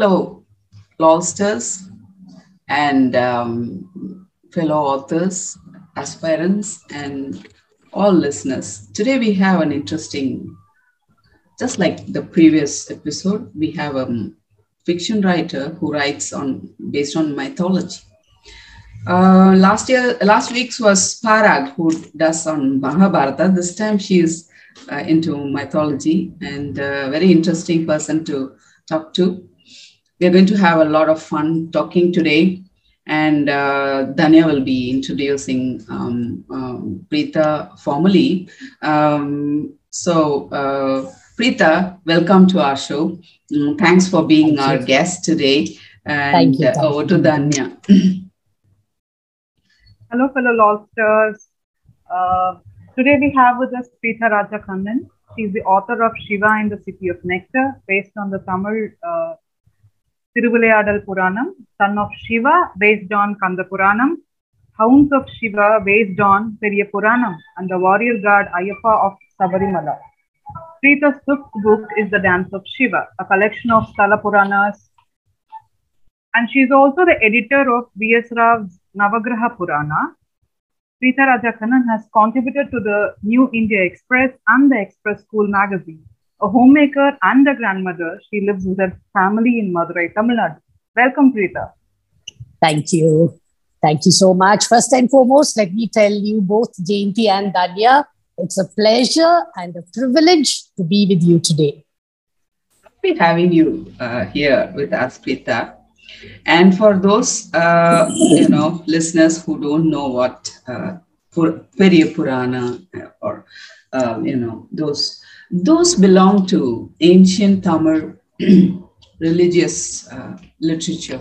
Hello, lawsters and um, fellow authors, aspirants, and all listeners. Today we have an interesting, just like the previous episode, we have a fiction writer who writes on based on mythology. Uh, last year, last week's was Parag who does on Mahabharata. This time she is uh, into mythology and a very interesting person to talk to we're going to have a lot of fun talking today. And uh, Danya will be introducing um, um, Preetha formally. Um, so, uh, Preetha, welcome to our show. Mm, thanks for being Thank our you. guest today. And Thank you. Uh, over to Danya. Hello, fellow lobsters. Uh, today we have with us Preetha Rajakannan. She's the author of Shiva in the City of Nectar, based on the Tamil uh, Tiruvilayadal Puranam, son of Shiva, based on Kanda Puranam, hounds of Shiva, based on Periya and the warrior god Ayyappa of Sabarimala. Preetha's fifth book is The Dance of Shiva, a collection of Sthala Puranas, and she is also the editor of B.S. Rav's Navagraha Purana. Preetha Rajakannan has contributed to the New India Express and the Express School magazine a homemaker and a grandmother. She lives with her family in Madurai, Tamil Nadu. Welcome, Preetha. Thank you. Thank you so much. First and foremost, let me tell you both Jayanti and Danya, it's a pleasure and a privilege to be with you today. Happy having you uh, here with us, Preetha. And for those uh, you know listeners who don't know what uh, Periya Purana or uh, you know those those belong to ancient Tamil religious uh, literature,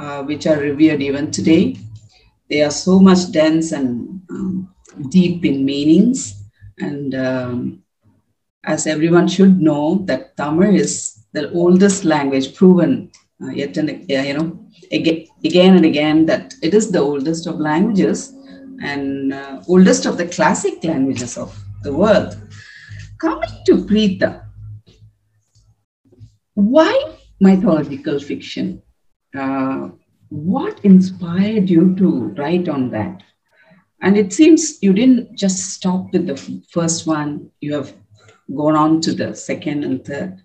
uh, which are revered even today. They are so much dense and um, deep in meanings. And um, as everyone should know, that Tamil is the oldest language, proven uh, yet and you know again, again and again that it is the oldest of languages and uh, oldest of the classic languages of the world. Coming to Preeta, why mythological fiction? Uh, what inspired you to write on that? And it seems you didn't just stop with the first one, you have gone on to the second and third.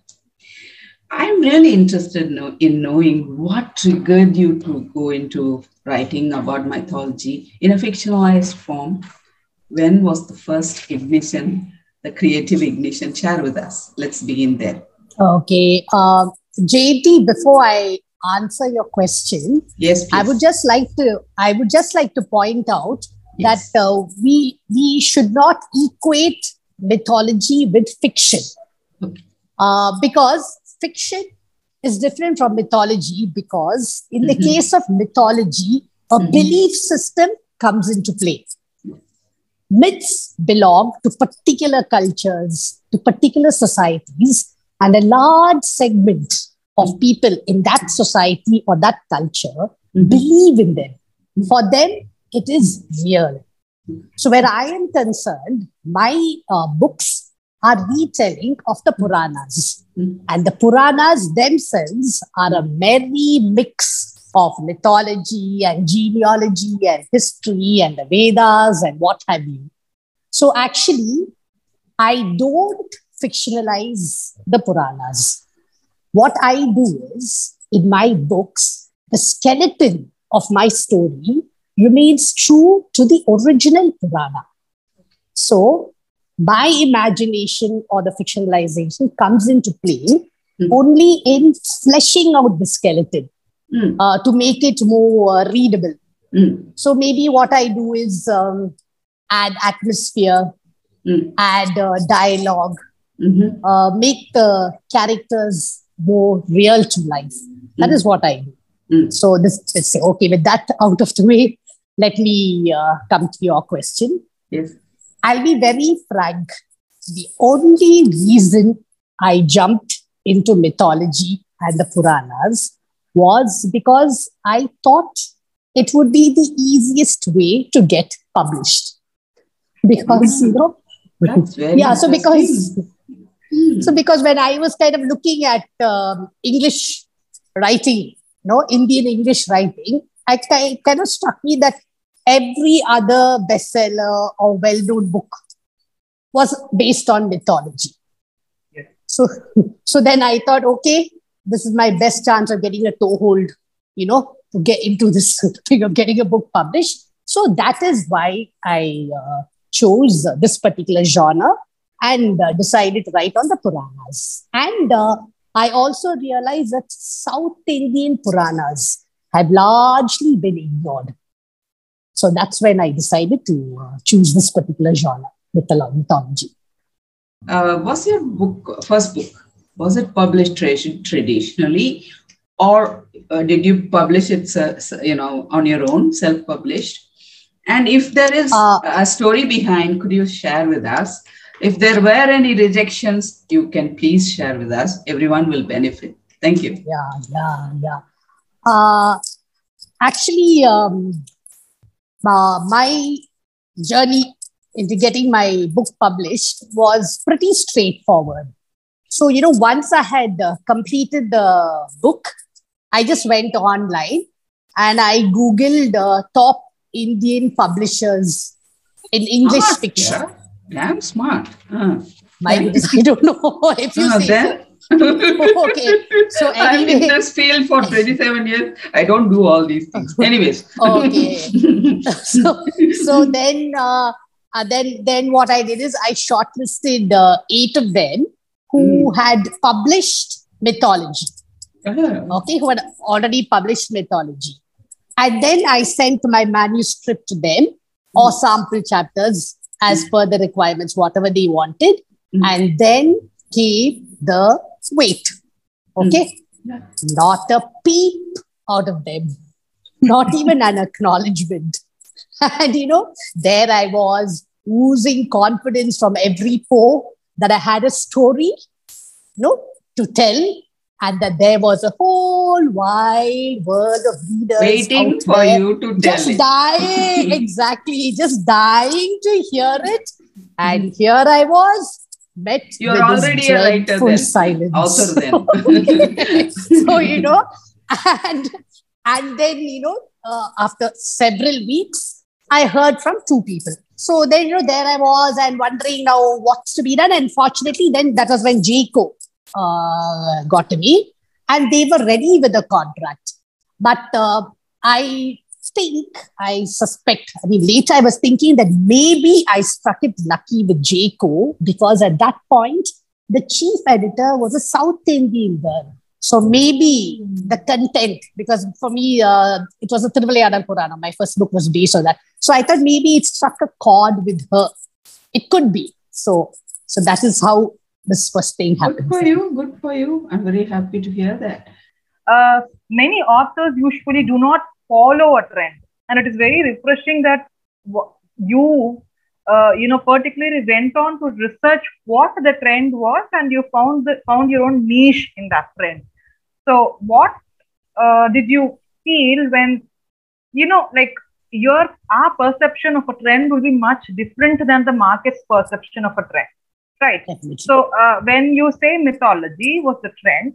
I'm really interested in knowing what triggered you to go into writing about mythology in a fictionalized form. When was the first ignition the creative ignition. Share with us. Let's begin there. Okay. Uh, JT, before I answer your question, yes, please. I would just like to I would just like to point out yes. that uh, we we should not equate mythology with fiction, okay. uh, because fiction is different from mythology. Because in mm-hmm. the case of mythology, a mm-hmm. belief system comes into play myths belong to particular cultures, to particular societies, and a large segment of people in that society or that culture mm-hmm. believe in them. For them, it is real. So, where I am concerned, my uh, books are retelling of the Puranas. Mm-hmm. And the Puranas themselves are a merry mix of mythology and genealogy and history and the Vedas and what have you. So actually, I don't fictionalize the Puranas. What I do is, in my books, the skeleton of my story remains true to the original Purana. So, my imagination or the fictionalization comes into play mm. only in fleshing out the skeleton mm. uh, to make it more uh, readable. Mm. So maybe what I do is um, add atmosphere, mm. add uh, dialog mm-hmm. uh, make the characters more real to life. That is what I do. Mm. So this, is okay. With that out of the way, let me uh, come to your question. Yes. I'll be very frank. The only reason I jumped into mythology and the Puranas was because I thought it would be the easiest way to get published. Because, you know, yeah, so because, so because when I was kind of looking at um, English writing, you know, Indian English writing, I, it kind of struck me that every other bestseller or well-known book was based on mythology. Yes. So, so then I thought, okay, this is my best chance of getting a toehold, you know, to get into this thing of getting a book published. So that is why I uh, chose this particular genre and uh, decided to write on the Puranas. And uh, I also realized that South Indian Puranas have largely been ignored. So that's when I decided to uh, choose this particular genre, mythology. Uh, was your book, first book, was it published tra- traditionally or uh, did you publish it, uh, you know, on your own, self-published? And if there is Uh, a story behind, could you share with us? If there were any rejections, you can please share with us. Everyone will benefit. Thank you. yeah, yeah, yeah. Uh, actually, um, uh, my journey into getting my book published was pretty straightforward. So, you know, once I had uh, completed the book, I just went online and I Googled uh, top Indian publishers in English Smart, fiction. yeah. Damn smart. Uh, My goodness, I don't know if you uh, say then, okay. So I'm in this field for 27 years. I don't do all these things. Anyways. Okay. so so then uh, uh, then then what I did is I shortlisted uh, eight of them who had published mythology. Ah, Okay, who had already published mythology, and then I sent my manuscript to them or sample chapters as per the requirements, whatever they wanted, Mm. and then came the weight. Okay, Yeah. not a peep out of them, not even an acknowledgement. And you know, there I was oozing confidence from every pore that I had a story, you know, to tell, and that there was a whole wide world of readers Waiting for there you to tell just it. dying, exactly, just dying to hear it. And here I was, met You're with already a writer then. silence. Author then. So you know, and and then you know, uh, after several weeks, I heard from two people. So then you know, there I was and wondering now what's to be done. And fortunately, then that was when Jaico uh, got to me, and they were ready with the contract. But uh, I think, I suspect, I mean, later I was thinking that maybe I struck it lucky with Jaico because at that point, the chief editor was a South Indian girl. So maybe the content, because for me, uh, it was a Thiruvilayadal Purana. My first book was based on that. So I thought maybe it struck a chord with her. It could be. So, so that is how this first thing happened. Good for you. Good for you. I'm very happy to hear that. uh, many authors usually do not follow a trend and it is very refreshing that w- you uh, you know particularly went on to research what the trend was and you found the, found your own niche in that trend so what uh, did you feel when you know like your our perception of a trend will be much different than the market's perception of a trend right Definitely. so uh, when you say mythology was the trend,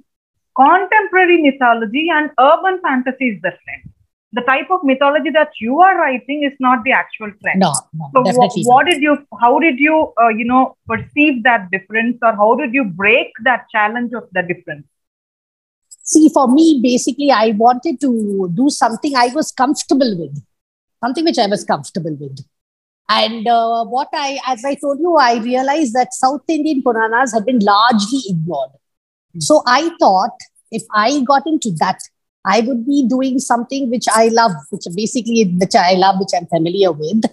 contemporary mythology and urban fantasy is the trend. The type of mythology that you are writing is not the actual trend. no, no, So what did you, how did you, uh, you know, perceive that difference, or how did you break that challenge of the difference? See, for me, basically, I wanted to do something I was comfortable with, something which I was comfortable with. And uh, what I, as I told you, I realized that South Indian Puranas have been largely ignored. So I thought if I got into that, I would be doing something which I love, which basically which I love, which I'm familiar with.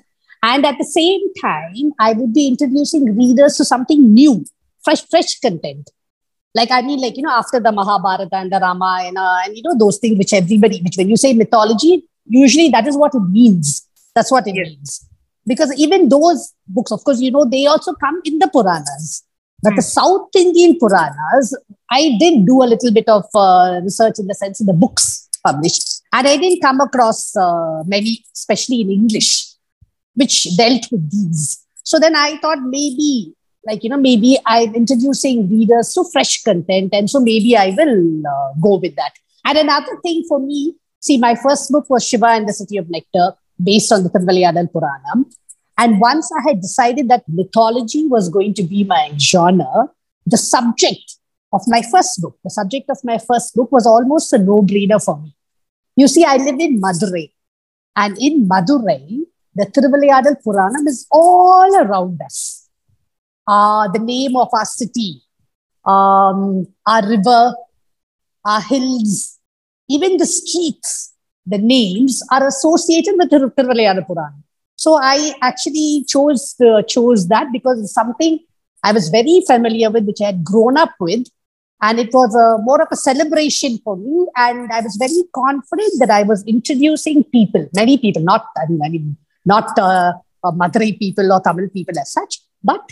And at the same time, I would be introducing readers to something new, fresh, fresh content like i mean like you know after the mahabharata and the ramayana and you know those things which everybody which when you say mythology usually that is what it means. That's what it Yes. means. Because even those books of course you know they also come in the puranas. But Hmm. the south indian puranas i did do a little bit of uh, research in the sense of the books published. And i didn't come across uh, many especially in english which dealt with these. So then i thought maybe like you know maybe i'm introducing readers to fresh content and so maybe i will uh, go with that. And another thing for me, see, my first book was Shiva and the City of Nectar, based on the Tiruvilayadal Puranam. And once I had decided that mythology was going to be my genre, the subject of my first book, the subject of my first book was almost a no brainer for me. You see, I live in Madurai. And in Madurai, the Tiruvilayadal Puranam is all around us. Uh, the name of our city, um, our river, our hills, even the streets, the names are associated with Tiruvilayadal Puranam. So I actually chose uh, chose that because it's something I was very familiar with, which I had grown up with, and it was a, more of a celebration for me. And I was very confident that I was introducing people, many people, not I mean, I mean not uh, uh, Madurai people or Tamil people as such, but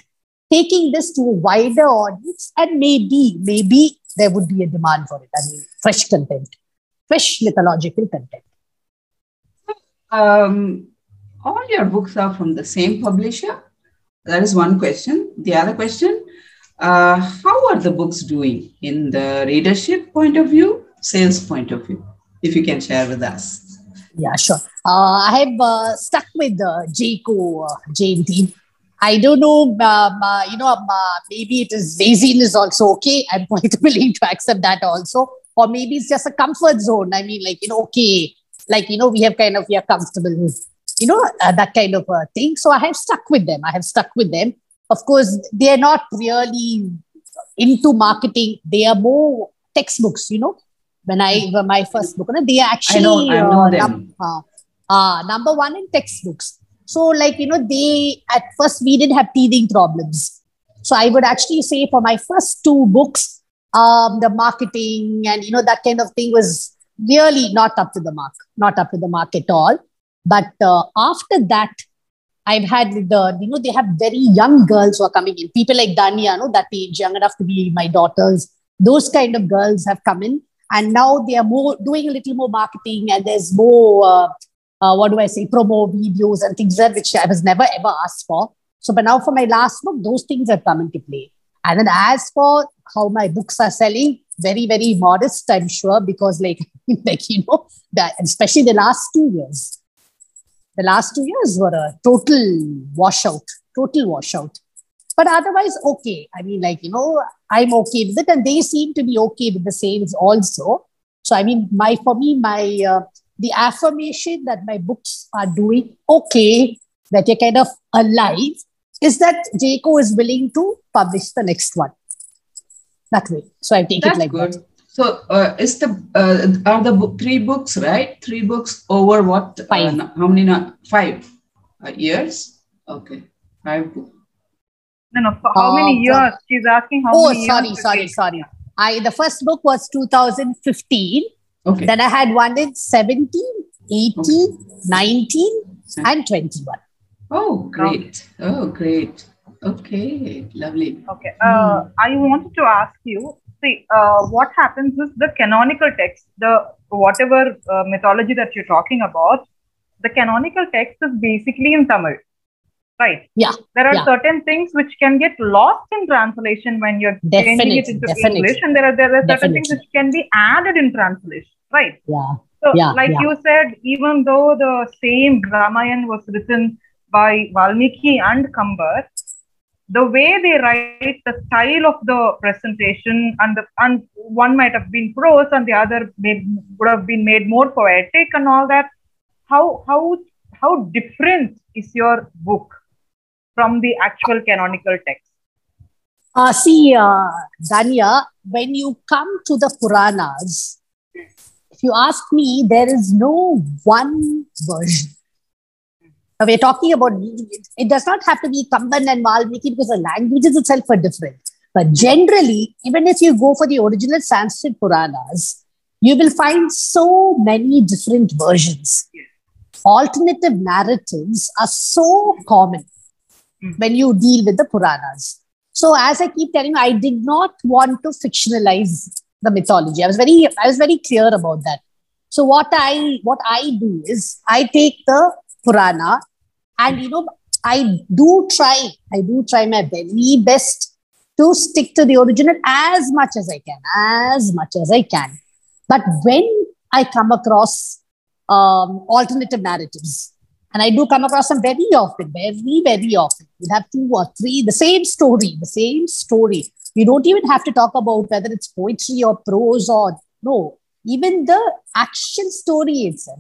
taking this to a wider audience, and maybe maybe there would be a demand for it. I mean, fresh content, fresh mythological content. Um, all your books are from the same publisher? That is one question. The other question, uh, how are the books doing in the readership point of view, sales point of view? If you can share with us. Yeah, sure. Uh, I have uh, stuck with the Jaico uh. I don't know, um, uh, you know, um, uh, maybe it is laziness also okay. I'm quite willing to accept that also. Or maybe it's just a comfort zone. I mean, like, you know, okay, like, you know, we have kind of, we are comfortable with you know, uh, that kind of a thing. So I have stuck with them. I have stuck with them. Of course, they are not really into marketing. They are more textbooks, you know. When I were my first book, they are actually I know, I know uh, them. uh, uh, number one in textbooks. So, like, you know, they at first we didn't have teething problems. So I would actually say for my first two books, um, the marketing and you know that kind of thing was really not up to the mark, not up to the mark at all. But uh, after that, I've had the, you know, they have very young girls who are coming in. People like Dania, know that age, young enough to be my daughters. Those kind of girls have come in. And now they are more doing a little more marketing and there's more, uh, uh, what do I say, promo videos and things that which I was never ever asked for. So, but now for my last book, those things have come into play. And then as for how my books are selling, very, very modest, I'm sure, because like, like you know, that especially the last two years, the last two years were a total washout, total washout. But otherwise, okay. I mean, like, you know, I'm okay with it. And they seem to be okay with the sales also. So, I mean, my, for me, my, uh, the affirmation that my books are doing okay, that you're kind of alive, is that Jaico is willing to publish the next one. That way. So I take That's it like good. that. So uh, is the uh, are the book, three books right? Three books over what? uh, Five. n- how many? na- Five uh, years. Okay, five books. No, no. For how many Uh, years? She's asking how Oh, many sorry, years. it sorry, takes. sorry. I the first book was 2015. Okay. Then I had one in 17, 18, 19, and 21. Oh, great. Oh, great. Okay, lovely. Okay. Uh, I wanted to ask you. See, uh, what happens is the canonical text, the whatever uh, mythology that you're talking about, the canonical text is basically in Tamil, right? Yeah, There are yeah. certain things which can get lost in translation when you're changing it into definitely. English, and there are there are certain things which can be added in translation, right? Yeah, So, Yeah, like yeah. you said, even though the same Ramayan was written by Valmiki and Kambar, the way they write, the style of the presentation, and the and one might have been prose, and the other may, would have been made more poetic, and all that. How how how different is your book from the actual canonical text? Uh, see, uh, Danya, when you come to the Puranas, if you ask me, there is no one version. Now, we're talking about, it does not have to be Kamban and Valmiki because the languages itself are different. But generally, even if you go for the original Sanskrit Puranas, you will find so many different versions. Alternative narratives are so common hmm. when you deal with the Puranas. So as I keep telling you, I did not want to fictionalize the mythology. I was very, I was very clear about that. So what I what I do is I take the Purana and you know I do try, I do try my very best to stick to the original as much as I can, as much as I can. But when I come across um, alternative narratives, and I do come across them very often, very, very often. You have two or three, the same story, the same story. You don't even have to talk about whether it's poetry or prose or no, even the action story itself.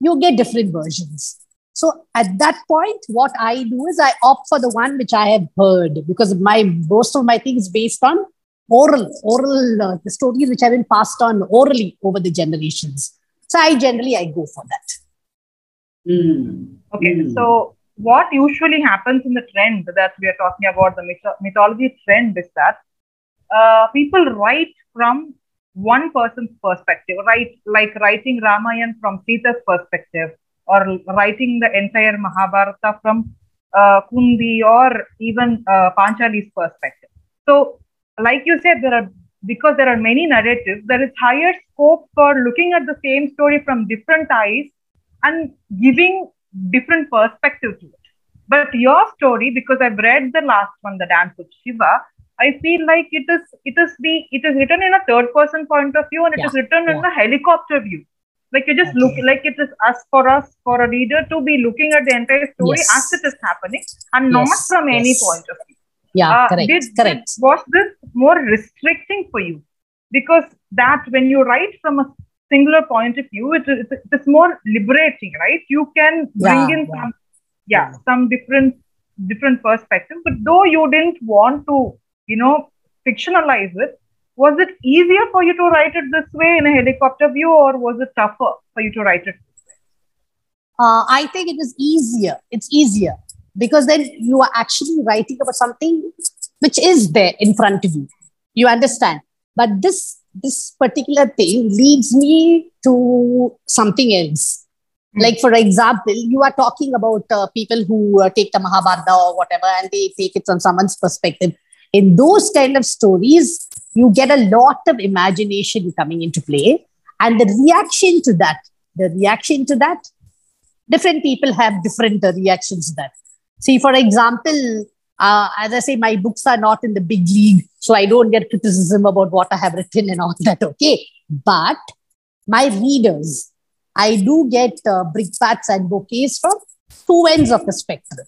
You get different versions. So at that point, what I do is I opt for the one which I have heard because my most of my things based on oral, oral uh, the stories which have been passed on orally over the generations. So I generally I go for that. Mm. Okay, mm. so what usually happens in the trend that we are talking about, the mythology trend, is that uh, people write from one person's perspective, right? Like writing Ramayana from Sita's perspective, or writing the entire Mahabharata from uh, Kunti or even uh, Panchali's perspective. So, like you said, there are because there are many narratives, there is higher scope for looking at the same story from different eyes and giving different perspective to it. But your story, because I've read the last one, The Dance of Shiva, I feel like it is it is the it is written in a third person point of view and it yeah, is written yeah. in a helicopter view. Like you just okay. look like it is us for us for a reader to be looking at the entire story yes. as it is happening and yes. not from yes. any point of view. Yeah, uh, correct. Did, correct. Did, was this more restricting for you? Because that when you write from a singular point of view, it is it's more liberating, right? You can bring yeah, in yeah. some yeah, some different different perspective. But though you didn't want to, you know, fictionalize it, was it easier for you to write it this way in a helicopter view, or was it tougher for you to write it this way? Uh, I think it was easier. It's easier because then you are actually writing about something which is there in front of you. You understand? But this this particular thing leads me to something else. Mm. Like, for example, you are talking about uh, people who uh, take the Mahabharata or whatever and they take it from someone's perspective. In those kind of stories, you get a lot of imagination coming into play. And the reaction to that, the reaction to that, different people have different reactions to that. See, for example, uh, as I say, my books are not in the big league, so I don't get criticism about what I have written and all that. Okay, but my readers, I do get uh, brickbats and bouquets from two ends of the spectrum.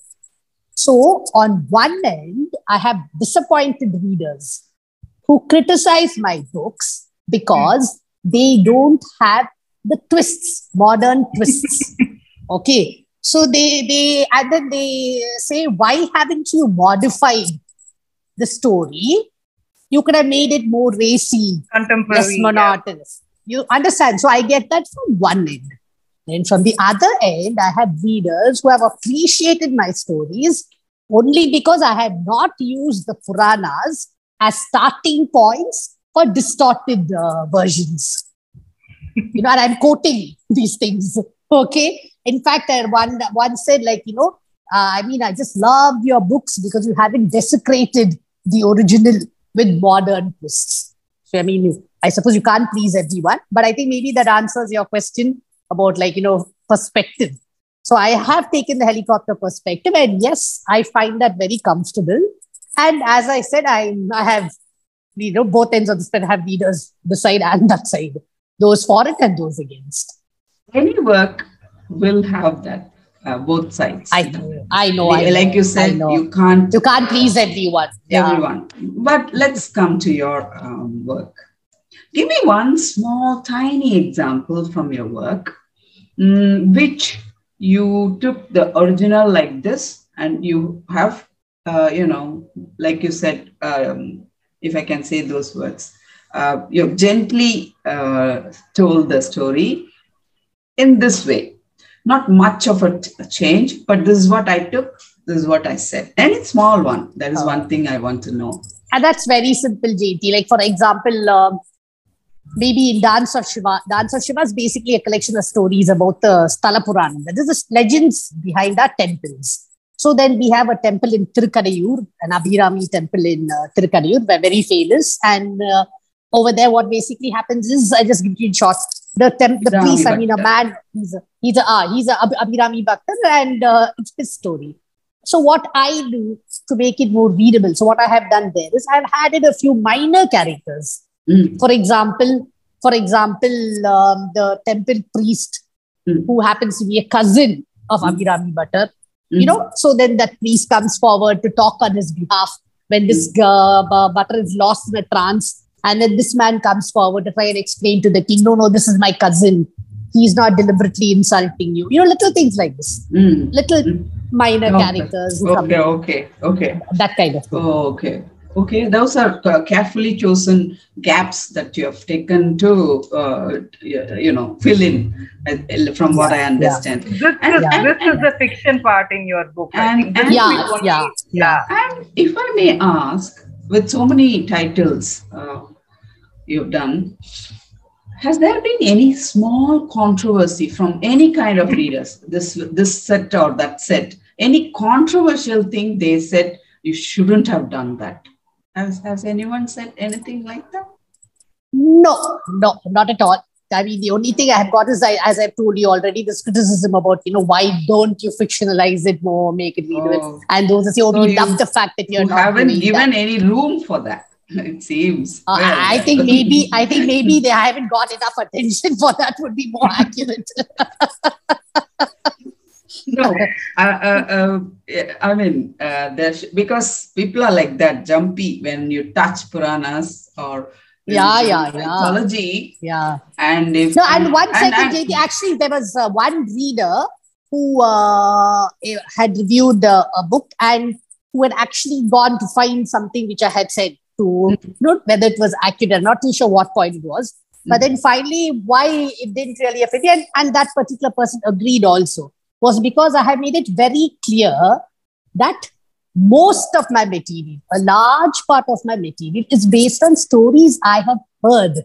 So, on one end, I have disappointed readers who criticize my books because they don't have the twists, modern twists. okay, so they they and then they say, why haven't you modified the story? You could have made it more racy, contemporary, less monotonous. Yeah. You understand? So I get that from one end. And from the other end, I have readers who have appreciated my stories only because I have not used the Puranas as starting points for distorted uh, versions. you know, and I'm quoting these things. Okay. In fact, I one one said like you know, uh, I mean, I just love your books because you haven't desecrated the original with modern twists. So I mean, I suppose you can't please everyone, but I think maybe that answers your question about like you know perspective. So I have taken the helicopter perspective, and yes, I find that very comfortable. And as I said, I I have you know both ends of the spectrum have leaders this side and that side, those for it and those against. Any work will have that uh, both sides. I know, I know. Like, I like you said, you can't you can't please everyone. Everyone. But let's come to your um, work. Give me one small, tiny example from your work, um, which you took the original like this, and you have, uh, you know, like you said, um, if I can say those words, uh, you gently uh, told the story in this way not much of a, t- a change, but this is what I took, this is what I said. Any small one. That is oh. one thing I want to know. And that's very simple, JT. Like, for example, uh, maybe in Dance of Shiva, Dance of Shiva is basically a collection of stories about the Sthala Purana. That is the legends behind our temples. So then we have a temple in Tirukadayur, an Abhirami temple in uh, Tirukadayur, very famous. And uh, over there, what basically happens is, I just give you in short, the temp, the priest, I mean, a man, he's a, he's a, ah, he's a Abhirami Bhakta and uh, it's his story. So what I do to make it more readable, so what I have done there is I've added a few minor characters. Mm. For example, for example, um, the temple priest Mm. who happens to be a cousin of Mm. Abhirami Bhattar, Mm. you know, so then that priest comes forward to talk on his behalf when this Mm. uh, bu- Bhattar is lost in a trance. And then this man comes forward to try and explain to the king, no, no, this is my cousin. He's not deliberately insulting you. You know, little things like this, Mm. little Mm. minor Okay. characters, Okay, okay, okay. that kind of thing. Oh, okay. Okay, those are uh, carefully chosen gaps that you have taken to, uh, you know, fill in, uh, from what I understand. This, And- is, and- this is the fiction part in your book. And- and- is Yeah, only- yeah, yeah. And if I may ask, with so many titles uh, you've done, has there been any small controversy from any kind of readers, this this set or that set? Any controversial thing they said you shouldn't have done that? Has has anyone said anything like that? No, no, not at all. I mean, the only thing I have got is, I, as I've told you already, this criticism about, you know, why don't you fictionalize it more, make it readable? Oh. And those are say, oh, So you- love the fact that you're You not haven't given that. any room for that. It seems. Uh, Well, I think maybe, I think maybe they haven't got enough attention for that. Would be more accurate. No uh, uh, uh, i mean uh, there's because people are like that jumpy when you touch puranas or Yeah, yeah, yeah. mythology yeah. and if No, and one second, and- JT. Actually, there was uh, one reader who uh, eh, had reviewed a book and who had actually gone to find something which I had said to, know, whether it was accurate. I'm not too sure what point it was. But then finally, why it didn't really affect me, and, and that particular person agreed also, was because I have made it very clear that most of my material, a large part of my material, is based on stories I have heard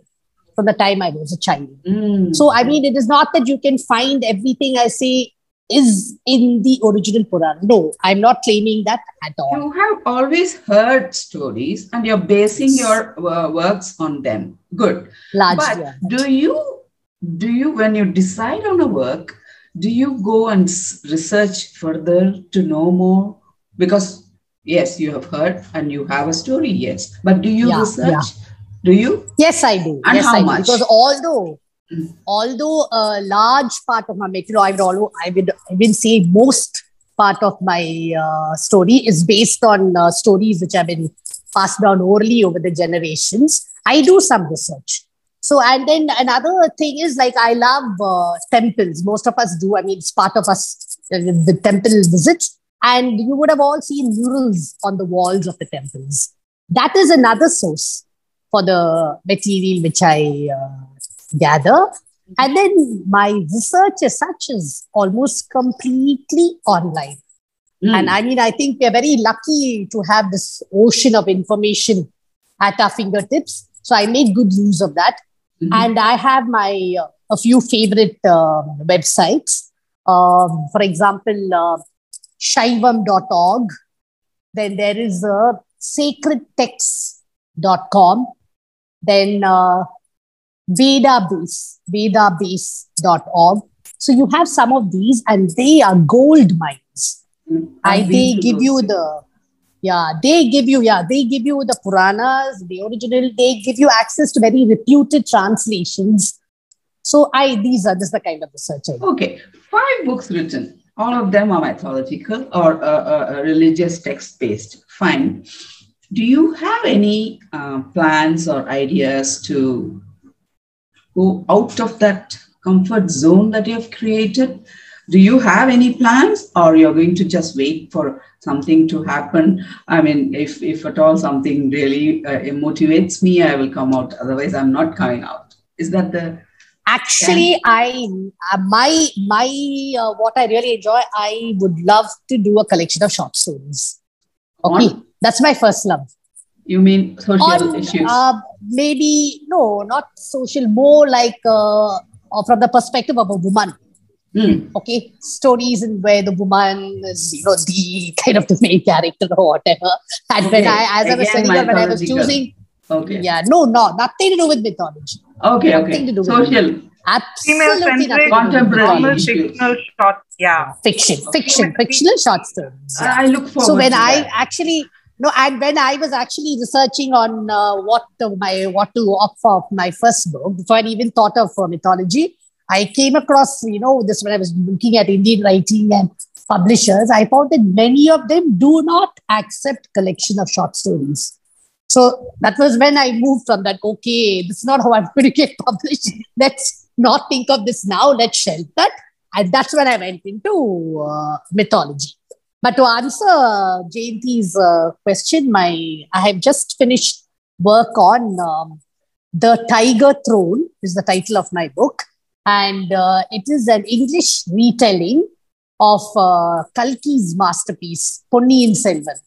from the time I was a child. Mm. So, I mean, it is not that you can find everything I say is in the original Purana. No, I'm not claiming that at all. you have always heard stories and you're basing your uh, works on them good Largely. but do you do you when you decide on a work do you go and research further to know more because yes you have heard and you have a story yes but do you Yeah, research yeah. do you Yes, I do. And yes, how I do. much? Because although, Mm. although a large part of my material, I would, allo- I would say most part of my uh, story is based on uh, stories which have been passed down orally over the generations. I do some research. So, and then another thing is like I love uh, temples. Most of us do. I mean, it's part of us, uh, the temple visits. And you would have all seen murals on the walls of the temples. That is another source for the material which I uh, gather. And then my research as such is almost completely online. Mm. And I mean, I think we're very lucky to have this ocean of information at our fingertips. So I make good use of that. Mhm. And I have my uh, a few favorite um, websites. Um, for example, uh, shaivam.org. Then there is a uh, sacredtexts.com. Then uh, Vedabase, vedabase.org. So you have some of these, and they are gold mines. Mm. I, I've they give you those. the yeah they give you yeah they give you the puranas the original they give you access to very reputed translations so i these are just the kind of research. Okay, five books written. All of them are mythological or uh, uh, uh, religious text based. Fine. Do you have any uh, plans or ideas to go out of that comfort zone that you have created? Do you have any plans, or you're going to just wait for something to happen? I mean, if if at all something really uh, motivates me, I will come out. Otherwise, I'm not coming out. Is that the actually i uh, my my uh, what i really enjoy i would love to do a collection of short stories okay On? that's my first love you mean social on issues? uh, maybe no not social more like uh, from the perspective of a woman Hmm. okay stories in where the woman is you know the kind of the main character or whatever and when i as i was Again, telling when i was choosing Okay. yeah no no nothing to do with mythology Okay. Nothing Okay. to do with Social. absolutely nothing to do with Contemporary issues. fictional short. Yeah. fiction Okay. fiction fictional short stories yeah. I look forward. so when to i that. actually no, and when I was actually researching on uh, what to, my what to opt for my first book, before I even thought of uh, mythology, I came across you know this when I was looking at Indian writing and publishers. I found that many of them do not accept collection of short stories. So that was when I moved from that. Okay, this is not how I'm going to get published. Let's not think of this now. Let's shelve that. And that's when I went into uh, mythology. But to answer Jayanti's uh, question, my I have just finished work on um, the Tiger Throne is the title of my book, and uh, it is an English retelling of uh, Kalki's masterpiece Ponniyin Selvan.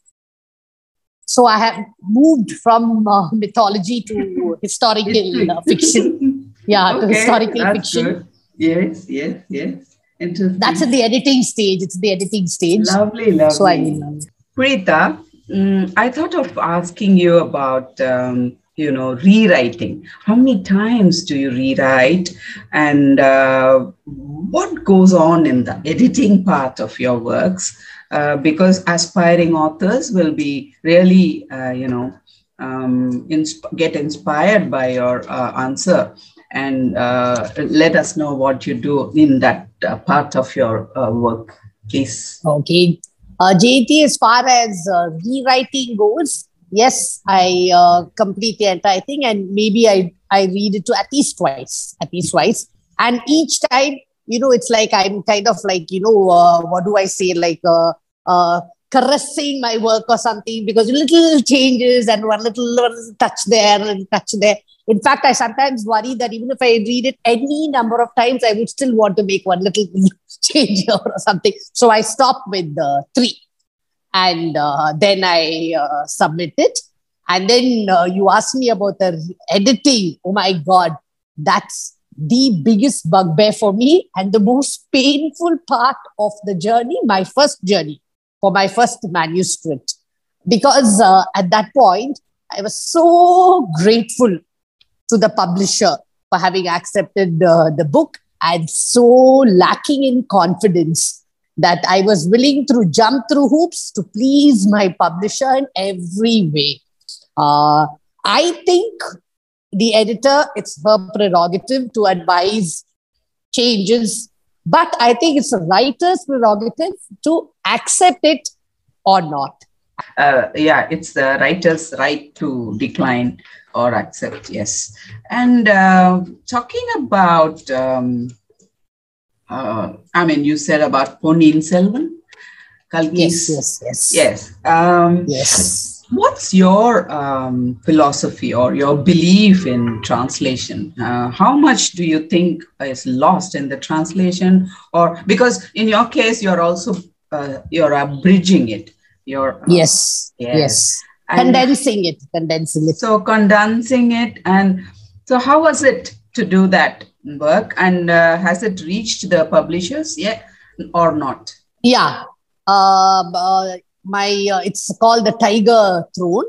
So I have moved from uh, mythology to historical uh, fiction. Yeah, Okay, to historical fiction. good. Yes, yes, yes. Interesting. That's in the editing stage. It's the editing stage. lovely, lovely. So I mean, um, Preetha, mm, I thought of asking you about, um, you know, rewriting. How many times do you rewrite, and uh, what goes on in the editing part of your works? Uh, because aspiring authors will be really, uh, you know, um, insp- get inspired by your uh, answer, and uh, let us know what you do in that uh, part of your work, please. Okay. Uh, JT, as far as rewriting goes, yes, I uh, complete the entire thing and maybe I, I read it to at least twice, at least twice. And each time, you know, it's like I'm kind of like, you know, uh, what do I say, like uh, uh, caressing my work or something because little changes and one little, little touch there and touch there. In fact, I sometimes worry that even if I read it any number of times, I would still want to make one little change or something. So I stop with the three and uh, then I uh, submit it. And then uh, you ask me about the editing. Oh my God, that's the biggest bugbear for me and the most painful part of the journey, my first journey for my first manuscript. Because uh, at that point, I was so grateful to the publisher for having accepted uh, the book and so lacking in confidence that I was willing to jump through hoops to please my publisher in every way. Uh, I think the editor, it's her prerogative to advise changes, but I think it's a writer's prerogative to accept it or not. uh, yeah, it's the writer's right to decline or accept. Yes, and uh, talking about, um, uh, I mean, you said about Ponniyin Selvan, Kalki's. Yes, yes, yes. Yes. Um, Yes. What's your um, philosophy or your belief in translation? Uh, how much do you think is lost in the translation, or because in your case you're also uh, you're abridging it, you're uh, Yes. Yes. Yes. and Condensing it, condensing it. so condensing it, and so how was it to do that work, and uh, has it reached the publishers yet or not? Yeah. Um, uh, my uh, it's called the Tiger Throne,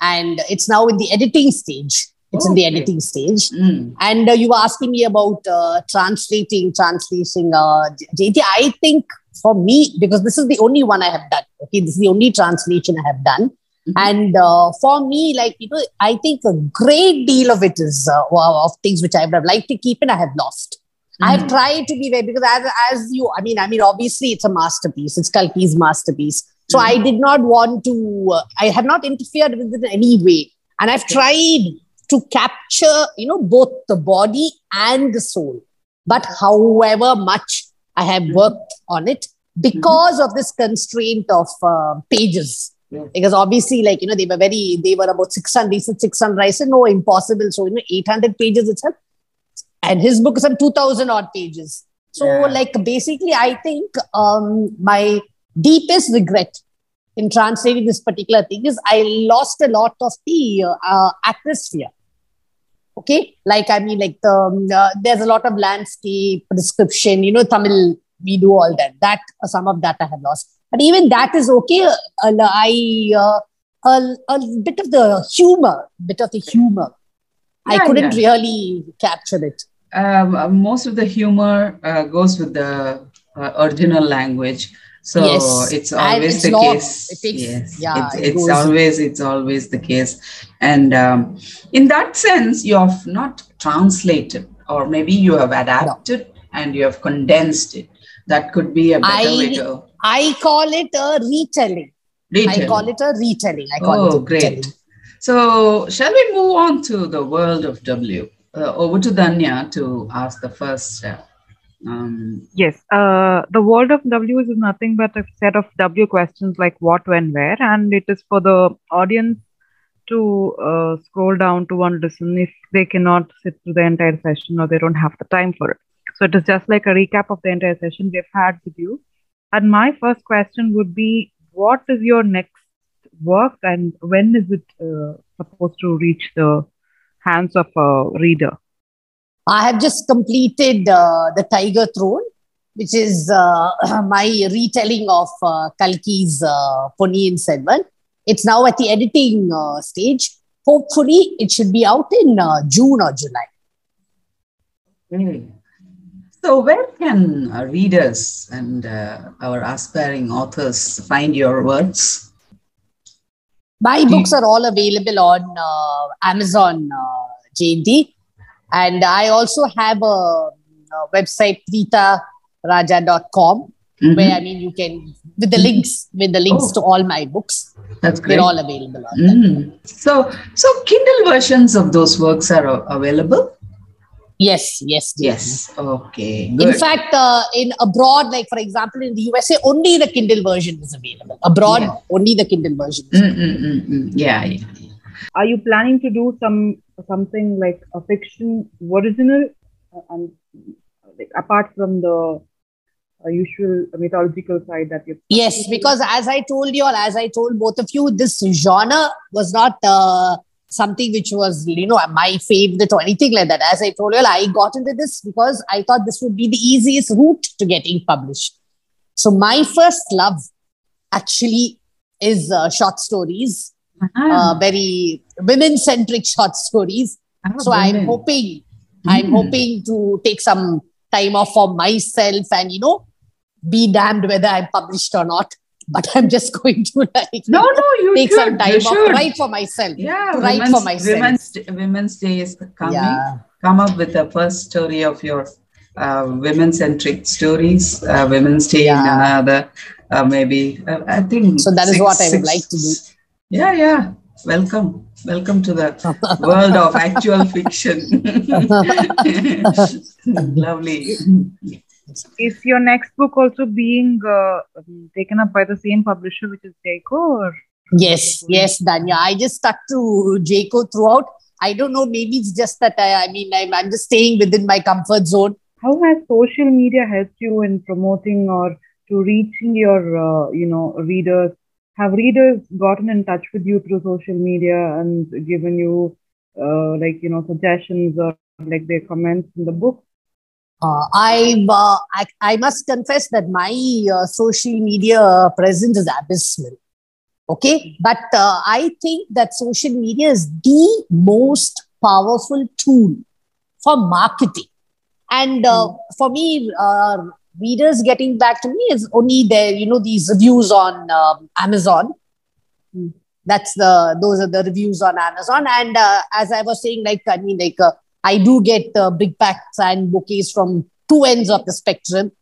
and it's now in the editing stage. It's in the editing stage. Mm. And uh, you were asking me about uh, translating, translating. Uh, JT, I think for me, because this is the only one I have done. Okay, this is the only translation I have done. Mhm. And uh, for me, like you know, I think a great deal of it is uh, of things which I would have liked to keep and I have lost. I have Mm. tried to be very because as as you, I mean, I mean, obviously it's a masterpiece. It's Kalki's masterpiece. So I did not want to. Uh, I have not interfered with it in any way, and I've tried to capture, you know, both the body and the soul. But however much I have Mhm. worked on it, because of this constraint of uh, pages, Yeah. because obviously, like you know, they were very, they were about six hundred. They said six hundred. I said no, impossible. So you know, eight hundred pages itself and his book is some 2000 odd pages so Yeah. like basically i think um, my deepest regret in translating this particular thing is i lost a lot of the uh, uh, atmosphere okay like i mean like the, um, uh, there's a lot of landscape description you know tamil we do all that that uh, some of that i have lost but even that is okay uh, i uh, a, a bit of the humor bit of the humor I couldn't yeah. really capture it. um, uh, most of the humor uh, goes with the uh, original language. So Yes. it's always it's the long. case. It takes- yes, yeah, it's, it it's always it's always the case. And um, in that sense, you have not translated, or maybe you have adapted and you have condensed it. That could be a better I- way to I call it a retelling. retell. I call it a retelling. I call it Oh, a great. retelling. So, shall we move on to the world of W? Uh, over to Danya to ask the first. Uh, um, Yes, uh, the world of W is nothing but a set of W questions like what, when, where, and it is for the audience to uh, scroll down to one listen if they cannot sit through the entire session or they don't have the time for it. So it is just like a recap of the entire session we've had with you. And my first question would be, what is your next work and when is it uh, supposed to reach the hands of a reader? I have just completed uh, The Tiger Throne, which is uh, my retelling of uh, Kalki's uh, Ponniyin Selvan. It's now at the editing uh, stage. Hopefully, it should be out in uh, June or July. So, where can uh, readers and uh, our aspiring authors find your works? My books are all available on uh, Amazon uh, JD. And I also have a, a website, pritaraja.com, Mhm. where I mean, you can, with the links, with the links Oh. to all my books, That's great. they're all available. Mm. So, so Kindle versions of those works are available. Yes, yes, dear. Yes. Okay. In fact, uh, in abroad, like for example, in the USA, only the Kindle version is available. Abroad, Yeah. only the Kindle version. is Mm, mm, mm, mm. Yeah, yeah. are you planning to do some something like a fiction original uh, and like apart from the uh, usual mythological side that you've Yes, because as I told you, or as I told both of you, this genre was not uh, something which was, you know, my favorite or anything like that. As I told you, I got into this because I thought this would be the easiest route to getting published. So my first love actually is uh, short stories, Ah, uh, very women-centric short stories. ah, So I'm hoping, I'm Mm. hoping to take some time off for myself and you know, be damned whether I'm published or not. But I'm just going to like No, no, you take should. some time off, write for myself. Yeah, write for myself. Women's, women's Day is coming. Yeah. Come up with the first story of your uh, women-centric stories. Uh, women's Day Yeah. another, uh, maybe. Uh, I think. So that is what I would like to do. Yeah, yeah. Welcome, welcome to the world of actual fiction. Lovely. Is your next book also being uh, um, taken up by the same publisher which is Jaico or Yes, yes, Danya. I just stuck to Jaico throughout. I don't know, maybe it's just that I, I mean, I'm, I'm just staying within my comfort zone. how has social media helped you in promoting or to reaching your uh, you know readers have readers gotten in touch with you through social media and given you uh, like you know suggestions or like their comments in the book Uh, I, uh, I I must confess that my uh, social media presence is abysmal. Okay, but uh, I think that social media is the most powerful tool for marketing, and uh, for me, uh, readers getting back to me is only there. You know these reviews on um, Amazon. Hmm. That's the those are the reviews on Amazon, and uh, as I was saying, like I mean, like. I do get uh, big packs and bouquets from two ends of the spectrum.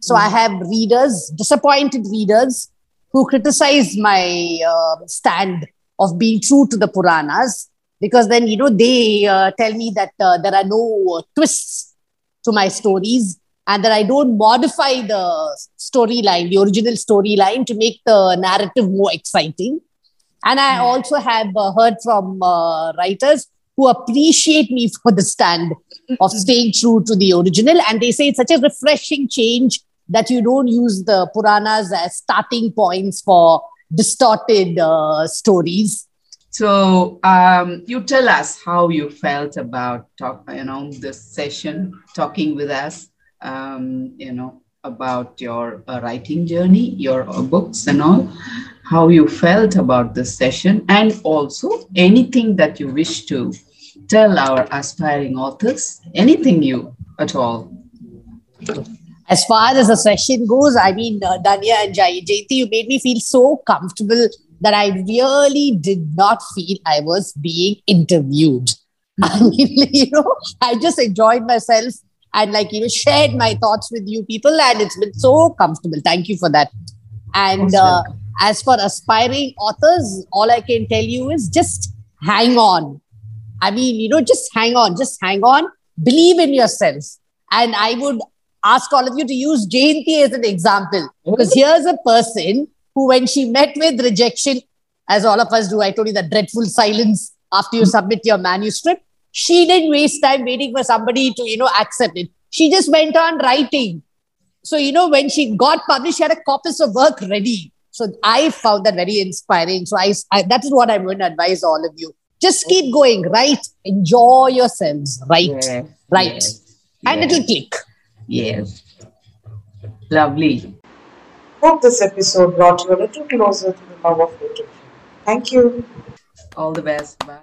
So I have readers, disappointed readers, who criticize my uh, stand of being true to the Puranas because then, you know, they uh, tell me that uh, there are no twists to my stories and that I don't modify the storyline, the original storyline to make the narrative more exciting. And I also have uh, heard from uh, writers who appreciate me for the stand of staying true to the original. And they say it's such a refreshing change that you don't use the Puranas as starting points for distorted uh, stories. So um, you tell us how you felt about talk, you know, this session, talking with us, um, you know, about your uh, writing journey, your uh, books and all, how you felt about this session, and also anything that you wish to tell our aspiring authors, anything you at all. As far as the session goes, I mean, uh, Danya and Jay, Jayti, you made me feel so comfortable that I really did not feel I was being interviewed. I mean, you know, I just enjoyed myself and like, you know, shared my thoughts with you people and it's been so comfortable. Thank you for that. And uh, as for aspiring authors, all I can tell you is just hang on. I mean, you know, just hang on, just hang on, believe in yourself. And I would ask all of you to use Jayanti as an example because here's a person who, when she met with rejection, as all of us do, I told you that dreadful silence after you hmm. submit your manuscript, she didn't waste time waiting for somebody to, you know, accept it. She just went on writing. So, you know, when she got published, she had a corpus of work ready. So I found that very inspiring. So I, I that is what I'm going to advise all of you. Just keep going, right? Enjoy yourselves, right? Yes, right. Yes, and yes. it'll click. Yes. Lovely. Hope this episode brought you a little closer to the love of literature. Thank you. All the best. Bye.